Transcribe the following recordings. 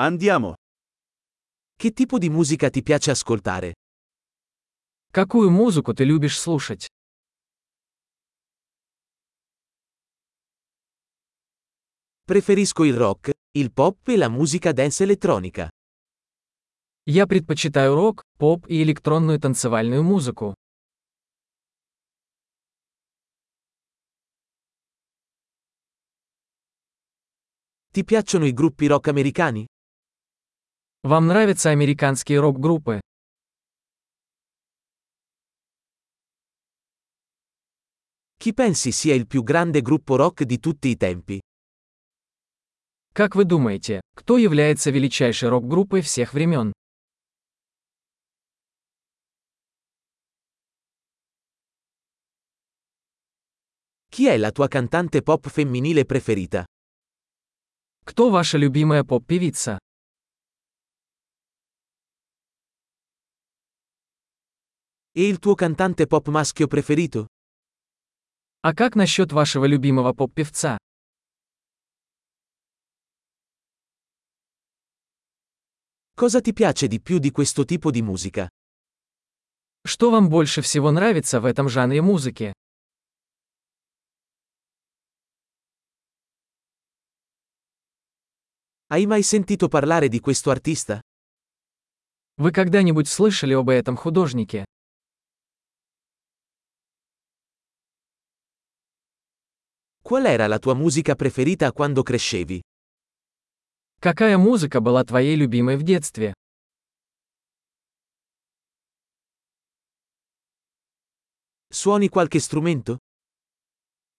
Andiamo. Che tipo di musica ti piace ascoltare? Какую музыку ты любишь слушать? Preferisco il rock, il pop e la musica dance elettronica. Я предпочитаю рок, поп и электронную танцевальную музыку. Ti piacciono i gruppi rock americani? Вам нравятся американские рок-группы? Chi pensi sia il più grande gruppo rock di tutti i tempi? Как вы думаете, кто является величайшей рок-группой всех времен? Chi è la tua cantante pop femminile preferita? Кто ваша любимая поп-певица? E il tuo cantante pop maschio preferito? А как насчет вашего любимого поп-певца? Cosa ti piace di più di questo tipo di musica? Что вам больше всего нравится в этом жанре музыки? Hai mai sentito parlare di questo artista? Вы когда-нибудь слышали об этом художнике? Qual era la tua musica preferita quando crescevi? Какая музыка была твоей любимой в детстве? Suoni qualche strumento?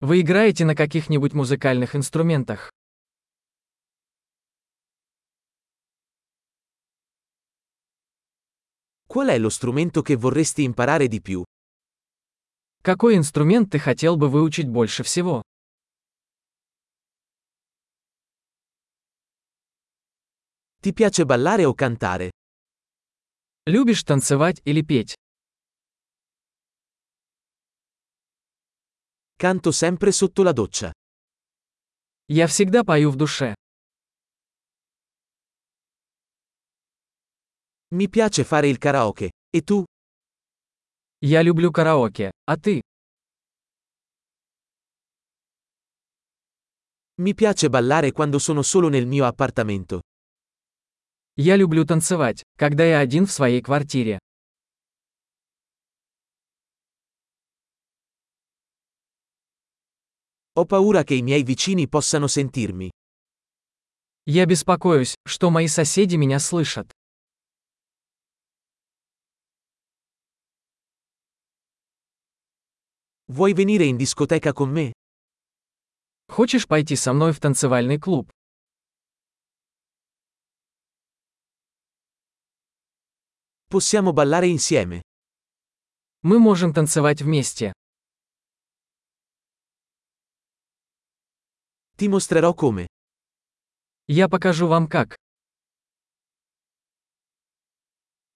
Вы играете на каких-нибудь музыкальных инструментах? Qual è lo strumento che vorresti imparare di più? Какой инструмент ты хотел бы выучить больше всего? Ti piace ballare o cantare? Любишь танцевать или петь? Canto sempre sotto la doccia. Я всегда пою в душе. Mi piace fare il karaoke. E tu? Я люблю караоке. А ты? Mi piace ballare quando sono solo nel mio appartamento. Я люблю танцевать, когда я один в своей квартире. Ho paura che i miei vicini possano sentirmi. Я беспокоюсь, что мои соседи меня слышат. Vuoi venire in discoteca con me? Хочешь пойти со мной в танцевальный клуб? Possiamo ballare insieme. Мы можем танцевать вместе. Ti mostrerò come. Я покажу вам как.